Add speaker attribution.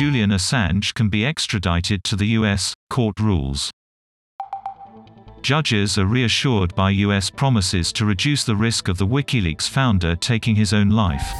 Speaker 1: Julian Assange can be extradited to the U.S., court rules. Judges are reassured by U.S. promises to reduce the risk of the WikiLeaks founder taking his own life.